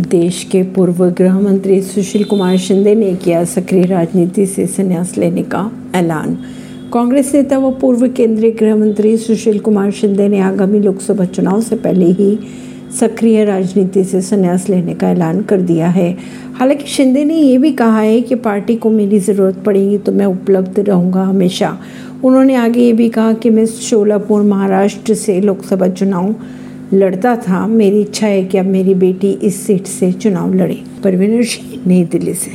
देश के पूर्व गृह मंत्री सुशील कुमार शिंदे ने किया सक्रिय राजनीति से संन्यास लेने का ऐलान। कांग्रेस नेता व पूर्व केंद्रीय गृह मंत्री सुशील कुमार शिंदे ने आगामी लोकसभा चुनाव से पहले ही सक्रिय राजनीति से संन्यास लेने का ऐलान कर दिया है। हालाँकि शिंदे ने यह भी कहा है कि पार्टी को मेरी ज़रूरत पड़ेगी तो मैं उपलब्ध रहूँगा हमेशा। उन्होंने आगे ये भी कहा कि मैं शोलापुर महाराष्ट्र से लोकसभा चुनाव लड़ता था, मेरी इच्छा है कि अब मेरी बेटी इस सीट से चुनाव लड़े। परवीन सिंह, नई दिल्ली से।